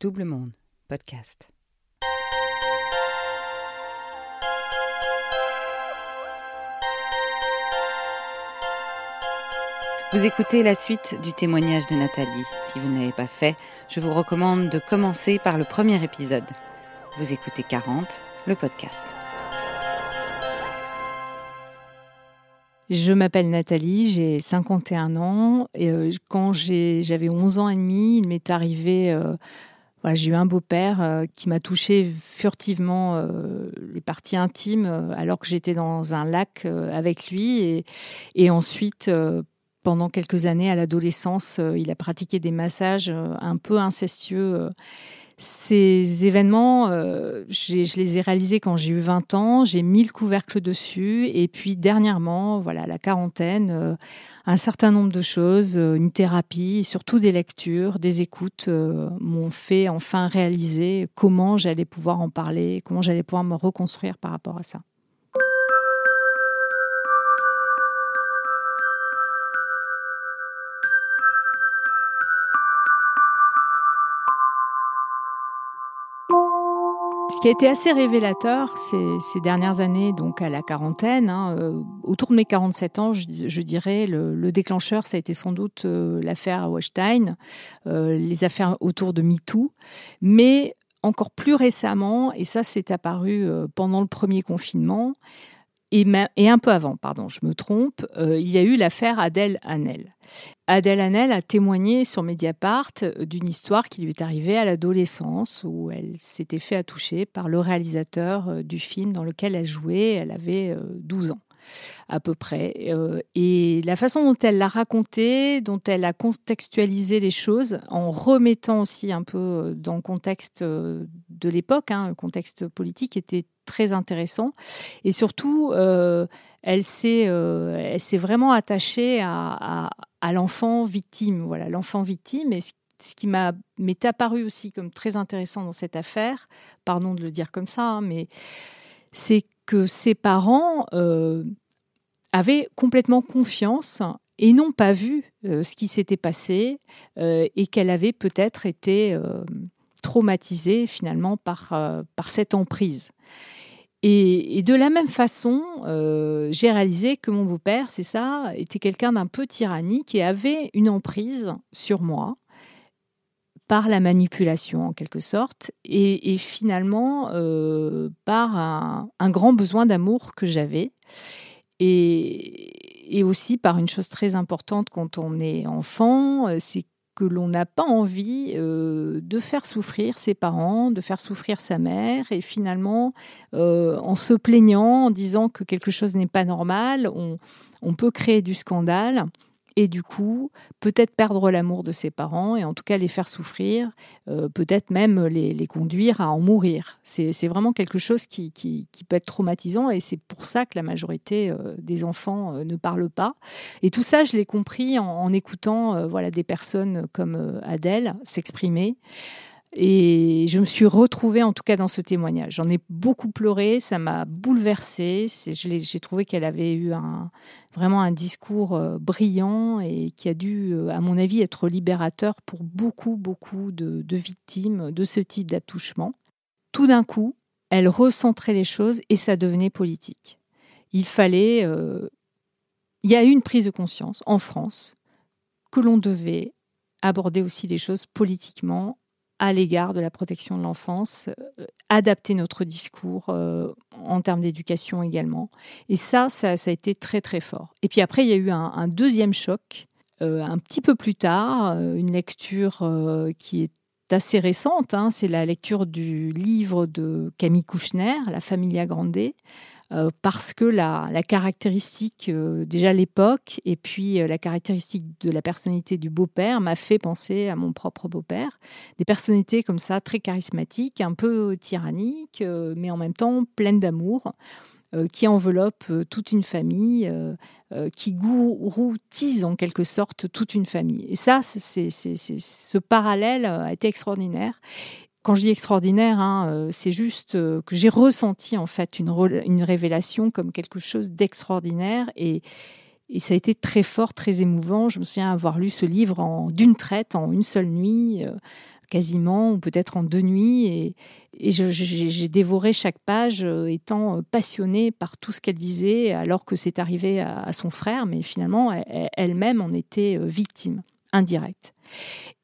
Double Monde, podcast. Vous écoutez la suite du témoignage de Nathalie. Si vous ne l'avez pas fait, je vous recommande de commencer par le premier épisode. Vous écoutez 40, le podcast. Je m'appelle Nathalie, j'ai 51 ans. Et euh, quand j'avais 11 ans et demi, il m'est arrivé. Euh, j'ai eu un beau-père euh, qui m'a touché furtivement les parties intimes alors que j'étais dans un lac avec lui. Et ensuite, pendant quelques années à l'adolescence, il a pratiqué des massages un peu incestueux ces événements, euh, je les ai réalisés quand j'ai eu 20 ans, j'ai mis le couvercle dessus, et puis dernièrement, voilà, la quarantaine, euh, un certain nombre de choses, euh, une thérapie, surtout des lectures, des écoutes, m'ont fait enfin réaliser comment j'allais pouvoir en parler, comment j'allais pouvoir me reconstruire par rapport à ça. Ce qui a été assez révélateur ces, dernières années, donc à la quarantaine, hein, euh, autour de mes 47 ans, je, dirais, le, déclencheur, ça a été sans doute euh, l'affaire Weinstein, euh, les affaires autour de MeToo, mais encore plus récemment, et ça c'est apparu pendant le premier confinement, et, et, un peu avant, pardon, je me trompe, il y a eu l'affaire Adèle Hanel. Adèle Hanel a témoigné sur Mediapart euh, d'une histoire qui lui est arrivée à l'adolescence où elle s'était fait attoucher par le réalisateur euh, du film dans lequel elle jouait. Elle avait 12 euh, ans à peu près. Et la façon dont elle l'a raconté, dont elle a contextualisé les choses, en remettant aussi un peu dans le contexte de l'époque, hein, le contexte politique, était très intéressant. Et surtout, elle s'est vraiment attachée à, à l'enfant victime. Voilà, l'enfant victime. Et ce qui m'est apparu aussi comme très intéressant dans cette affaire, pardon de le dire comme ça, hein, mais c'est que ses parents euh, avaient complètement confiance et n'ont pas vu euh, ce qui s'était passé euh, et qu'elle avait peut-être été traumatisée finalement par, par cette emprise. Et, de la même façon, euh, j'ai réalisé que mon beau-père, c'est ça, était quelqu'un d'un peu tyrannique et avait une emprise sur moi par la manipulation en quelque sorte, et, finalement euh, par un, grand besoin d'amour que j'avais, et, et, aussi par une chose très importante quand on est enfant, euh, c'est que l'on n'a pas envie euh, de faire souffrir ses parents, de faire souffrir sa mère, et finalement, euh, en se plaignant, en disant que quelque chose n'est pas normal, on peut créer du scandale et du coup, peut-être perdre l'amour de ses parents et en tout cas les faire souffrir, euh, peut-être même les, conduire à en mourir. C'est vraiment quelque chose qui, peut être traumatisant et c'est pour ça que la majorité euh, des enfants euh, ne parlent pas. Et tout ça, je l'ai compris en, écoutant voilà, des personnes comme Adèle s'exprimer. Et je me suis retrouvée en tout cas dans ce témoignage. J'en ai beaucoup pleuré, ça m'a bouleversée. J'ai trouvé qu'elle avait eu un, vraiment un discours euh, brillant et qui a dû, euh, à mon avis, être libérateur pour beaucoup, beaucoup de, victimes de ce type d'attouchement. Tout d'un coup, elle recentrait les choses et ça devenait politique. Il fallait... Euh, il y a eu une prise de conscience en France que l'on devait aborder aussi les choses politiquement à l'égard de la protection de l'enfance, euh, adapter notre discours euh, en termes d'éducation également. Et ça, ça, a été très très fort. Et puis après, il y a eu un, deuxième choc, euh, un petit peu plus tard, une lecture qui est assez récente, hein. c'est la lecture du livre de Camille Kouchner, La Familia Grande, parce que la, caractéristique, euh, déjà l'époque, et puis euh, la caractéristique de la personnalité du beau-père m'a fait penser à mon propre beau-père. Des personnalités comme ça, très charismatiques, un peu tyranniques, mais en même temps pleines d'amour. qui enveloppent toute une famille, qui gouroutisent en quelque sorte toute une famille. Et ça, c'est, ce parallèle a été extraordinaire quand je dis extraordinaire, hein, euh, c'est juste euh, que j'ai ressenti en fait une, révélation comme quelque chose d'extraordinaire et, ça a été très fort, très émouvant. Je me souviens avoir lu ce livre en d'une traite, en une seule nuit, euh, quasiment, ou peut-être en deux nuits. Et, j'ai dévoré chaque page, étant passionnée par tout ce qu'elle disait, alors que c'est arrivé à, son frère, mais finalement, elle-même en était victime indirecte.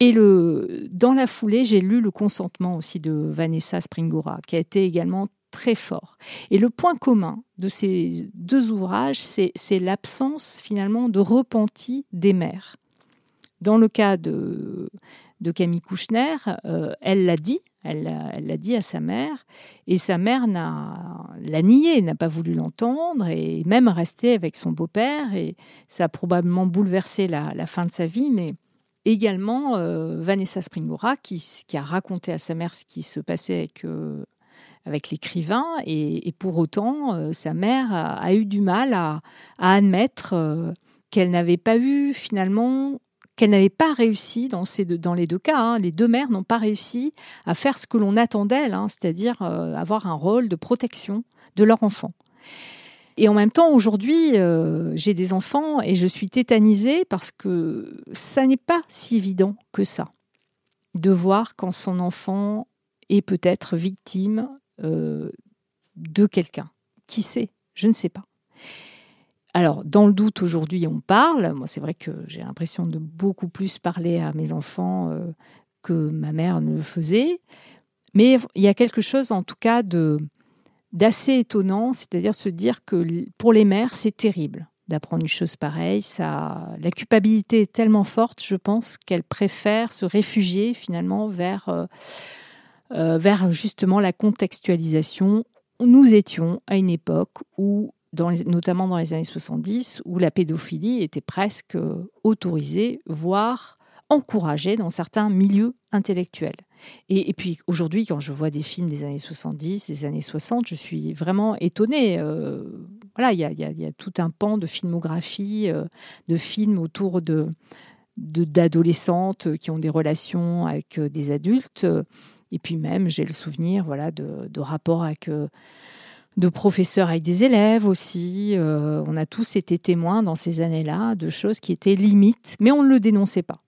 Et le, dans la foulée, j'ai lu Le consentement aussi de Vanessa Springora, qui a été également très fort. Et le point commun de ces deux ouvrages, c'est l'absence finalement de repenti des mères. Dans le cas de, Camille Kouchner, euh, elle l'a dit, elle l'a dit à sa mère, et sa mère l'a nié, n'a pas voulu l'entendre, et même resté avec son beau-père, et ça a probablement bouleversé la, fin de sa vie, mais également euh, Vanessa Springora, qui, a raconté à sa mère ce qui se passait avec, euh, l'écrivain, et, pour autant, euh, sa mère a, eu du mal à, admettre qu'elle n'avait pas eu finalement qu'elle n'avait pas réussi dans, les deux cas. Hein. les deux mères n'ont pas réussi à faire ce que l'on attend d'elles, hein, c'est-à-dire euh, avoir un rôle de protection de leur enfant. Et en même temps, aujourd'hui, j'ai des enfants et je suis tétanisée parce que ça n'est pas si évident que ça de voir quand son enfant est peut-être victime euh, de quelqu'un. Qui sait? Je ne sais pas. Alors, dans le doute, aujourd'hui, on parle. Moi, c'est vrai que j'ai l'impression de beaucoup plus parler à mes enfants euh, que ma mère ne le faisait. Mais il y a quelque chose, en tout cas, de d'assez étonnant, c'est-à-dire se dire que pour les mères, c'est terrible d'apprendre une chose pareille. Ça, la culpabilité est tellement forte, je pense, qu'elles préfèrent se réfugier finalement vers euh, euh, vers justement la contextualisation. Nous étions à une époque où, notamment dans les années 70, où la pédophilie était presque autorisée, voire encouragée dans certains milieux intellectuels. Et, puis aujourd'hui, quand je vois des films des années 70, des années 60, je suis vraiment étonnée. Euh, voilà, il y, a, tout un pan de filmographie, euh, de films autour de d'adolescentes qui ont des relations avec des adultes et puis même, j'ai le souvenir voilà, de, rapports avec euh, de professeurs avec des élèves aussi. Euh, on a tous été témoins dans ces années-là de choses qui étaient limites, mais on ne le dénonçait pas.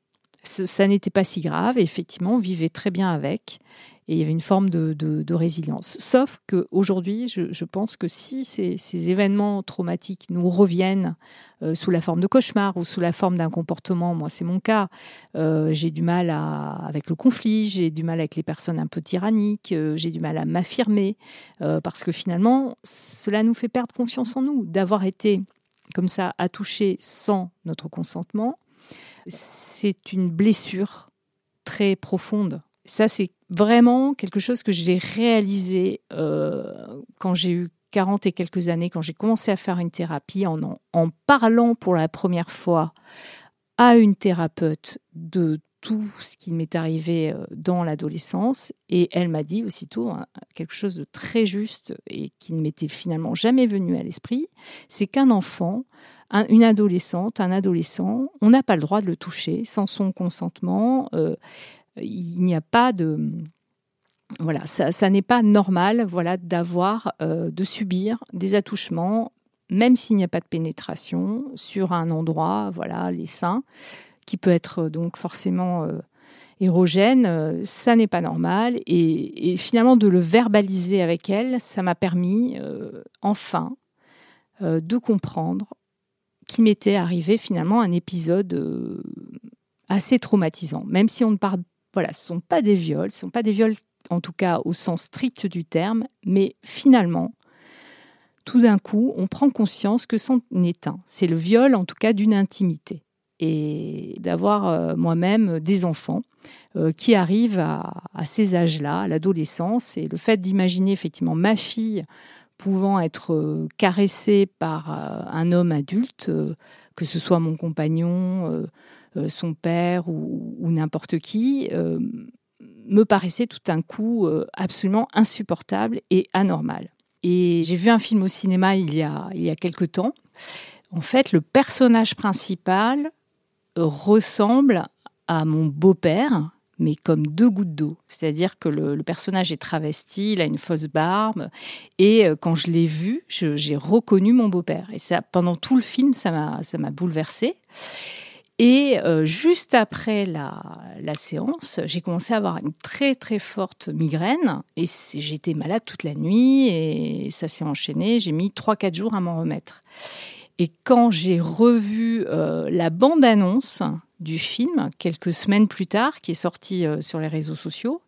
ça n'était pas si grave, effectivement, on vivait très bien avec et il y avait une forme de, résilience. Sauf qu'aujourd'hui, je, je pense que si ces, événements traumatiques nous reviennent euh, sous la forme de cauchemar ou sous la forme d'un comportement, moi c'est mon cas, euh, j'ai du mal avec le conflit, j'ai du mal avec les personnes un peu tyranniques, euh, j'ai du mal à m'affirmer, parce que finalement, cela nous fait perdre confiance en nous, d'avoir été comme ça à toucher sans notre consentement. C'est une blessure très profonde ça, c'est vraiment quelque chose que j'ai réalisé euh, quand j'ai eu 40 et quelques années, quand j'ai commencé à faire une thérapie, en, en parlant pour la première fois à une thérapeute de tout ce qui m'est arrivé euh, dans l'adolescence. Et elle m'a dit aussitôt hein, quelque chose de très juste et qui ne m'était finalement jamais venu à l'esprit, c'est qu'un enfant, une adolescente, un adolescent, on n'a pas le droit de le toucher sans son consentement. Euh, il n'y a pas de voilà, ça, n'est pas normal, voilà, d'avoir, euh, de subir des attouchements, même s'il n'y a pas de pénétration sur un endroit, voilà, les seins, qui peut être euh, donc forcément euh, érogène, ça n'est pas normal. Et, finalement, de le verbaliser avec elle, ça m'a permis, enfin, de comprendre qu'il m'était arrivé finalement un épisode assez traumatisant, même si on ne parle voilà, ce ne sont pas des viols, ce ne sont pas des viols en tout cas au sens strict du terme, mais finalement, tout d'un coup, on prend conscience que c'en est un. C'est le viol en tout cas d'une intimité. Et d'avoir euh, moi-même des enfants euh, qui arrivent à, ces âges-là, à l'adolescence, et le fait d'imaginer effectivement ma fille pouvant être euh, caressée par un homme adulte, que ce soit mon compagnon, son père ou, n'importe qui, euh, me paraissait tout d'un coup euh, absolument insupportable et anormal. Et j'ai vu un film au cinéma il y a, il y a quelque temps. En fait, le personnage principal ressemble à mon beau-père, mais comme deux gouttes d'eau. C'est-à-dire que le, personnage est travesti, il a une fausse barbe, et quand je l'ai vu, j'ai reconnu mon beau-père. Et ça, pendant tout le film, ça m'a bouleversée. Et euh, juste après la, la séance, j'ai commencé à avoir une très très forte migraine et j'étais malade toute la nuit et ça s'est enchaîné. J'ai mis 3-4 jours à m'en remettre. Et quand j'ai revu euh, la bande-annonce du film, quelques semaines plus tard, qui est sortie euh, sur les réseaux sociaux,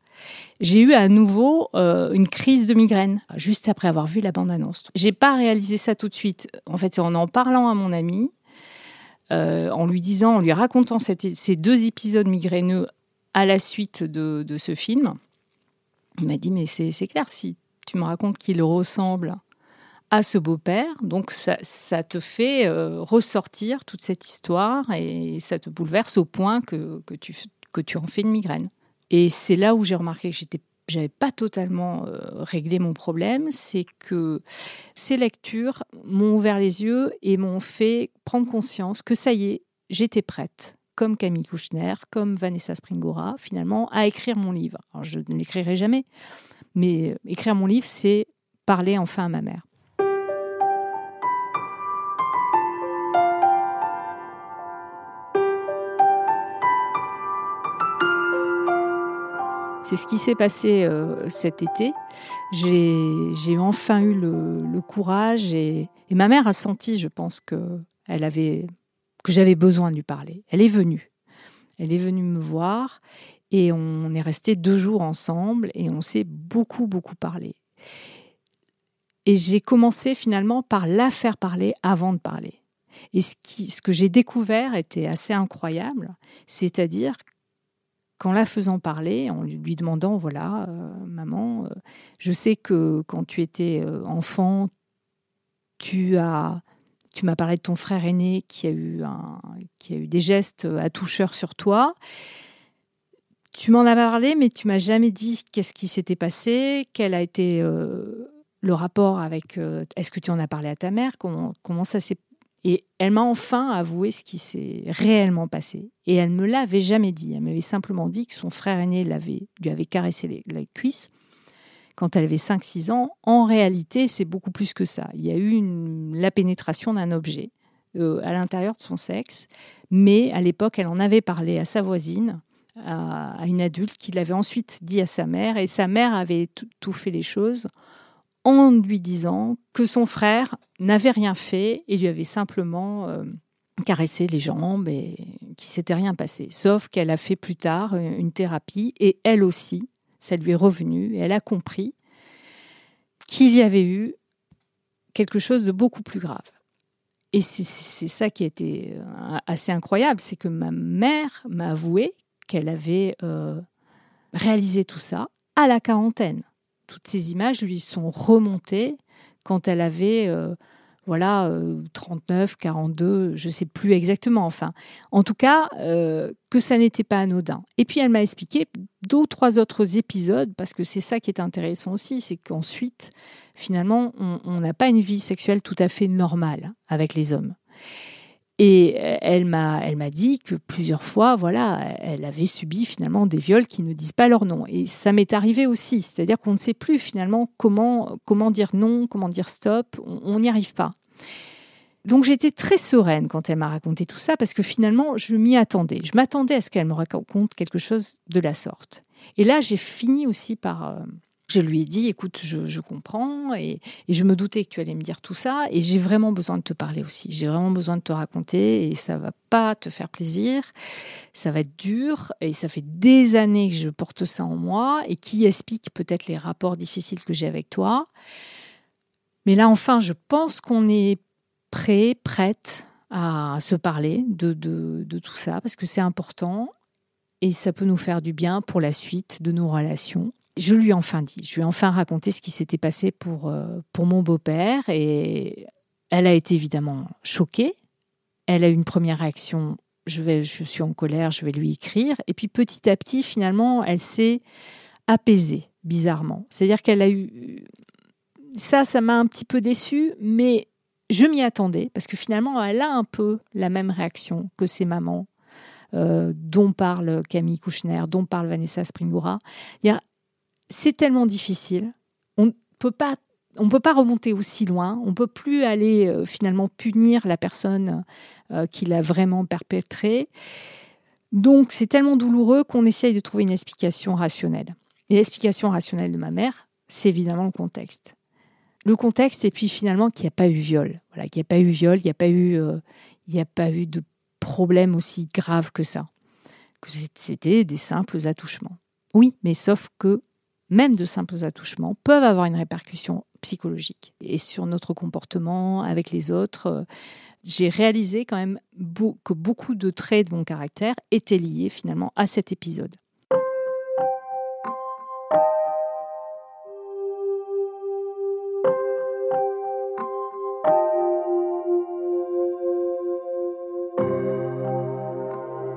j'ai eu à nouveau une crise de migraine, juste après avoir vu la bande-annonce. J'ai pas réalisé ça tout de suite. En fait, c'est en en parlant à mon ami euh, en lui disant, en lui racontant ces deux épisodes migraineux à la suite de, ce film. Il m'a dit, mais c'est clair, si tu me racontes qu'il ressemble à ce beau-père, donc ça, te fait euh, ressortir toute cette histoire et ça te bouleverse au point que, tu, que tu en fais une migraine. Et c'est là où j'ai remarqué que j'étais j'avais pas totalement euh, réglé mon problème, c'est que ces lectures m'ont ouvert les yeux et m'ont fait prendre conscience que ça y est, j'étais prête, comme Camille Kouchner, comme Vanessa Springora, finalement, à écrire mon livre. Alors, je ne l'écrirai jamais, mais écrire mon livre, c'est parler enfin à ma mère. C'est ce qui s'est passé euh, cet été. J'ai enfin eu le, courage et, ma mère a senti, je pense, que j'avais besoin de lui parler. Elle est venue. Elle est venue me voir et on est resté deux jours ensemble et on s'est beaucoup beaucoup parlé. Et j'ai commencé finalement par la faire parler avant de parler. Et ce, qui, ce que j'ai découvert était assez incroyable, c'est-à-dire qu'en la faisant parler, en lui demandant, voilà, euh, maman, euh, je sais que quand tu étais euh, enfant, tu as, tu m'as parlé de ton frère aîné qui a eu un, qui a eu des gestes à toucheur sur toi. Tu m'en as parlé, mais tu m'as jamais dit qu'est-ce qui s'était passé, quel a été le rapport avec. Est-ce que tu en as parlé à ta mère Comment, comment ça s'est et elle m'a enfin avoué ce qui s'est réellement passé. Et elle ne me l'avait jamais dit. Elle m'avait simplement dit que son frère aîné lui avait caressé les, cuisses quand elle avait 5-6 ans. En réalité, c'est beaucoup plus que ça. Il y a eu la pénétration d'un objet euh, à l'intérieur de son sexe. Mais à l'époque, elle en avait parlé à sa voisine, à, une adulte, qui l'avait ensuite dit à sa mère. Et sa mère avait tout fait les choses en lui disant que son frère n'avait rien fait et lui avait simplement euh, caressé les jambes et qu'il s'était rien passé. Sauf qu'elle a fait plus tard une thérapie et elle aussi, ça lui est revenu et elle a compris qu'il y avait eu quelque chose de beaucoup plus grave. Et c'est ça qui a été euh, assez incroyable, c'est que ma mère m'a avoué qu'elle avait euh, réalisé tout ça à la quarantaine toutes ces images lui sont remontées quand elle avait euh, voilà 39, euh, 42, je ne sais plus exactement. Enfin, en tout cas, euh, que ça n'était pas anodin. Et puis elle m'a expliqué deux ou trois autres épisodes parce que c'est ça qui est intéressant aussi, c'est qu'ensuite, finalement, on n'a pas une vie sexuelle tout à fait normale avec les hommes. Et elle m'a, elle m'a dit que plusieurs fois, voilà, elle avait subi finalement des viols qui ne disent pas leur nom. Et ça m'est arrivé aussi, c'est-à-dire qu'on ne sait plus finalement comment, comment dire non, comment dire stop, on n'y arrive pas. Donc j'étais très sereine quand elle m'a raconté tout ça parce que finalement je m'y attendais. Je m'attendais à ce qu'elle me raconte quelque chose de la sorte. Et là j'ai fini aussi par euh, je lui ai dit, écoute, je, comprends et, je me doutais que tu allais me dire tout ça et j'ai vraiment besoin de te parler aussi. J'ai vraiment besoin de te raconter et ça va pas te faire plaisir. Ça va être dur et ça fait des années que je porte ça en moi et qui explique peut-être les rapports difficiles que j'ai avec toi. Mais là, enfin, je pense qu'on est prêt, prête à se parler de, de tout ça parce que c'est important et ça peut nous faire du bien pour la suite de nos relations je lui ai enfin dit, je lui ai enfin raconté ce qui s'était passé pour, euh, pour mon beau-père et elle a été évidemment choquée. Elle a eu une première réaction, je, vais, je suis en colère, je vais lui écrire. Et puis petit à petit, finalement, elle s'est apaisée, bizarrement. C'est-à-dire qu'elle a eu... Ça, ça m'a un petit peu déçue, mais je m'y attendais, parce que finalement, elle a un peu la même réaction que ses mamans, euh, dont parle Camille Kouchner, dont parle Vanessa Springora c'est tellement difficile. On ne peut pas on peut pas remonter aussi loin. On peut plus aller euh, finalement punir la personne euh, qui l'a vraiment perpétré. Donc c'est tellement douloureux qu'on essaye de trouver une explication rationnelle. Et l'explication rationnelle de ma mère, c'est évidemment le contexte. Le contexte, et puis finalement qu'il n'y a pas eu viol. Voilà, qu'il n'y a pas eu viol, il n'y a pas eu, euh, a pas eu de problème aussi grave que ça. C'était des simples attouchements. Oui, mais sauf que même de simples attouchements peuvent avoir une répercussion psychologique et sur notre comportement avec les autres j'ai réalisé quand même que beaucoup de traits de mon caractère étaient liés finalement à cet épisode.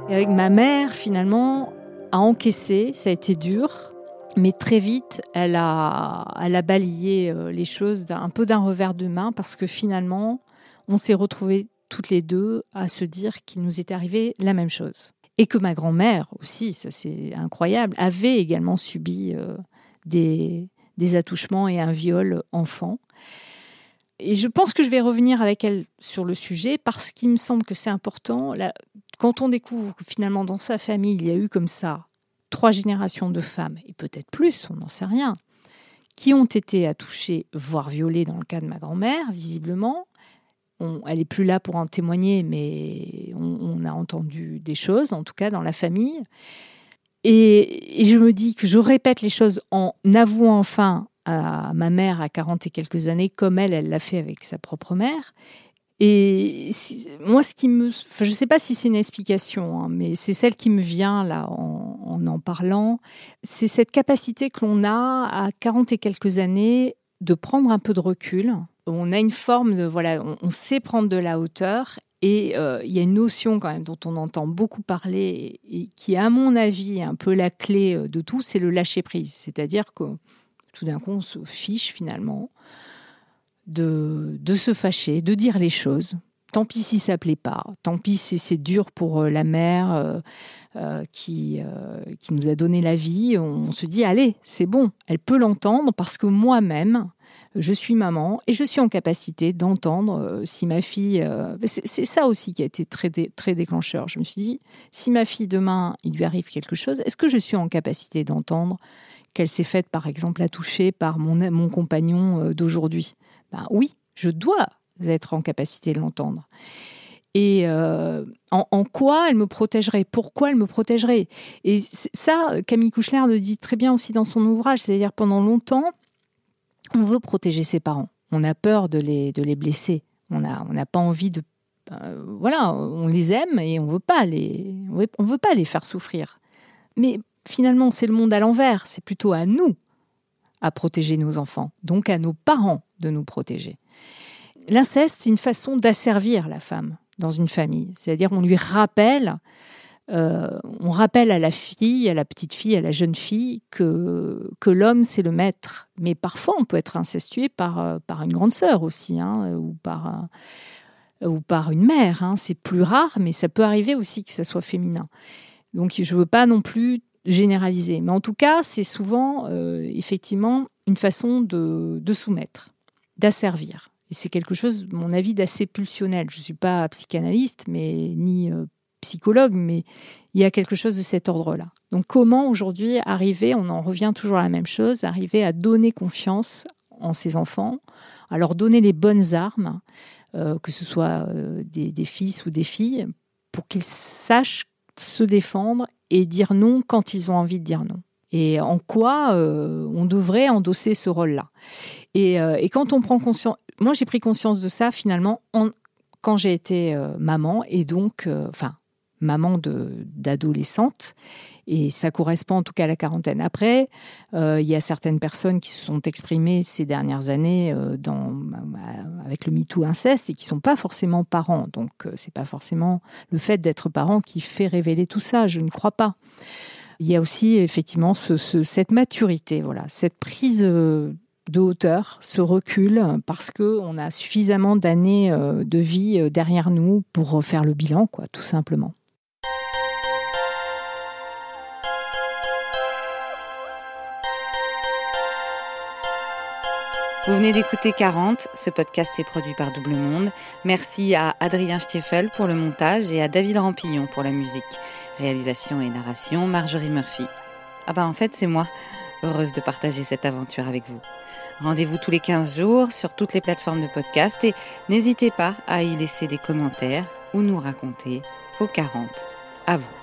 Et avec ma mère, finalement, à encaisser, ça a été dur, mais très vite, elle a, balayé euh, les choses un peu d'un revers de main parce que finalement, on s'est retrouvés toutes les deux à se dire qu'il nous était arrivé la même chose. Et que ma grand-mère aussi, ça c'est incroyable, avait également subi euh, des attouchements et un viol enfant. Et je pense que je vais revenir avec elle sur le sujet parce qu'il me semble que c'est important. quand on découvre que finalement dans sa famille, il y a eu comme ça trois générations de femmes, et peut-être plus, on n'en sait rien, qui ont été attouchées, voire violées dans le cas de ma grand-mère, visiblement, elle est plus là pour en témoigner, mais on, a entendu des choses, en tout cas dans la famille. Et, je me dis que je répète les choses en avouant enfin à ma mère à 40 et quelques années, comme elle, elle l'a fait avec sa propre mère. Et moi, ce qui me, je ne sais pas si c'est une explication, hein, mais c'est celle qui me vient là en en, parlant, c'est cette capacité que l'on a à 40 et quelques années de prendre un peu de recul. On a une forme de voilà, on, sait prendre de la hauteur et euh, il y a une notion quand même dont on entend beaucoup parler et, qui, à mon avis, est un peu la clé euh, de tout, c'est le lâcher prise. C'est-à-dire que tout d'un coup, on se fiche finalement de, de se fâcher, de dire les choses. Tant pis si ça plaît pas, tant pis si c'est dur pour euh, la mère qui, qui nous a donné la vie. On se dit, allez, c'est bon, elle peut l'entendre parce que moi-même, je suis maman et je suis en capacité d'entendre euh, si ma fille. Euh, c'est ça aussi qui a été très, très déclencheur. Je me suis dit, si ma fille demain, il lui arrive quelque chose, est-ce que je suis en capacité d'entendre qu'elle s'est faite, par exemple, à toucher par mon, mon compagnon euh, d'aujourd'hui? Ben oui, je dois être en capacité de l'entendre. Et en, quoi elle me protégerait? Pourquoi elle me protégerait? Et ça, Camille Kouchner le dit très bien aussi dans son ouvrage, c'est-à-dire pendant longtemps, on veut protéger ses parents. On a peur de les, de les blesser. On n'a on pas envie de. Euh, voilà, on les aime et on veut pas on veut pas les faire souffrir. Mais finalement, c'est le monde à l'envers. C'est plutôt à nous à protéger nos enfants, donc à nos parents de nous protéger. L'inceste, c'est une façon d'asservir la femme dans une famille. C'est-à-dire, on lui rappelle euh, on rappelle à la fille, à la petite fille, à la jeune fille que, que l'homme c'est le maître. Mais parfois on peut être incestué par, euh, par une grande sœur aussi, hein, ou, par, ou par une mère. Hein. C'est plus rare, mais ça peut arriver aussi que ça soit féminin. Donc je ne veux pas non plus généraliser. Mais en tout cas, c'est souvent euh, effectivement une façon de, de soumettre, d'asservir. Et c'est quelque chose, mon avis, d'assez pulsionnel. Je ne suis pas psychanalyste, mais ni psychologue, mais il y a quelque chose de cet ordre-là. Donc comment aujourd'hui arriver, on en revient toujours à la même chose, arriver à donner confiance en ses enfants, à leur donner les bonnes armes, euh, que ce soit euh, des, fils ou des filles, pour qu'ils sachent se défendre et dire non quand ils ont envie de dire non. Et en quoi euh, on devrait endosser ce rôle-là. Et, et, quand on prend conscience, moi j'ai pris conscience de ça finalement quand j'ai été maman et donc, enfin maman d'adolescente. Et ça correspond en tout cas à la quarantaine. Après, euh, il y a certaines personnes qui se sont exprimées ces dernières années euh, dans, avec le MeToo inceste et qui sont pas forcément parents. Donc, euh, c'est pas forcément le fait d'être parent qui fait révéler tout ça. Je ne crois pas. Il y a aussi effectivement cette maturité, voilà, cette prise de hauteur, ce recul, parce que on a suffisamment d'années de vie derrière nous pour faire le bilan, quoi, tout simplement. Vous venez d'écouter 40, ce podcast est produit par Double Monde. Merci à Adrien Stiefel pour le montage et à David Rampillon pour la musique. Réalisation et narration, Marjorie Murphy. Ah bah en fait c'est moi, heureuse de partager cette aventure avec vous. Rendez-vous tous les 15 jours sur toutes les plateformes de podcast et n'hésitez pas à y laisser des commentaires ou nous raconter vos 40. À vous.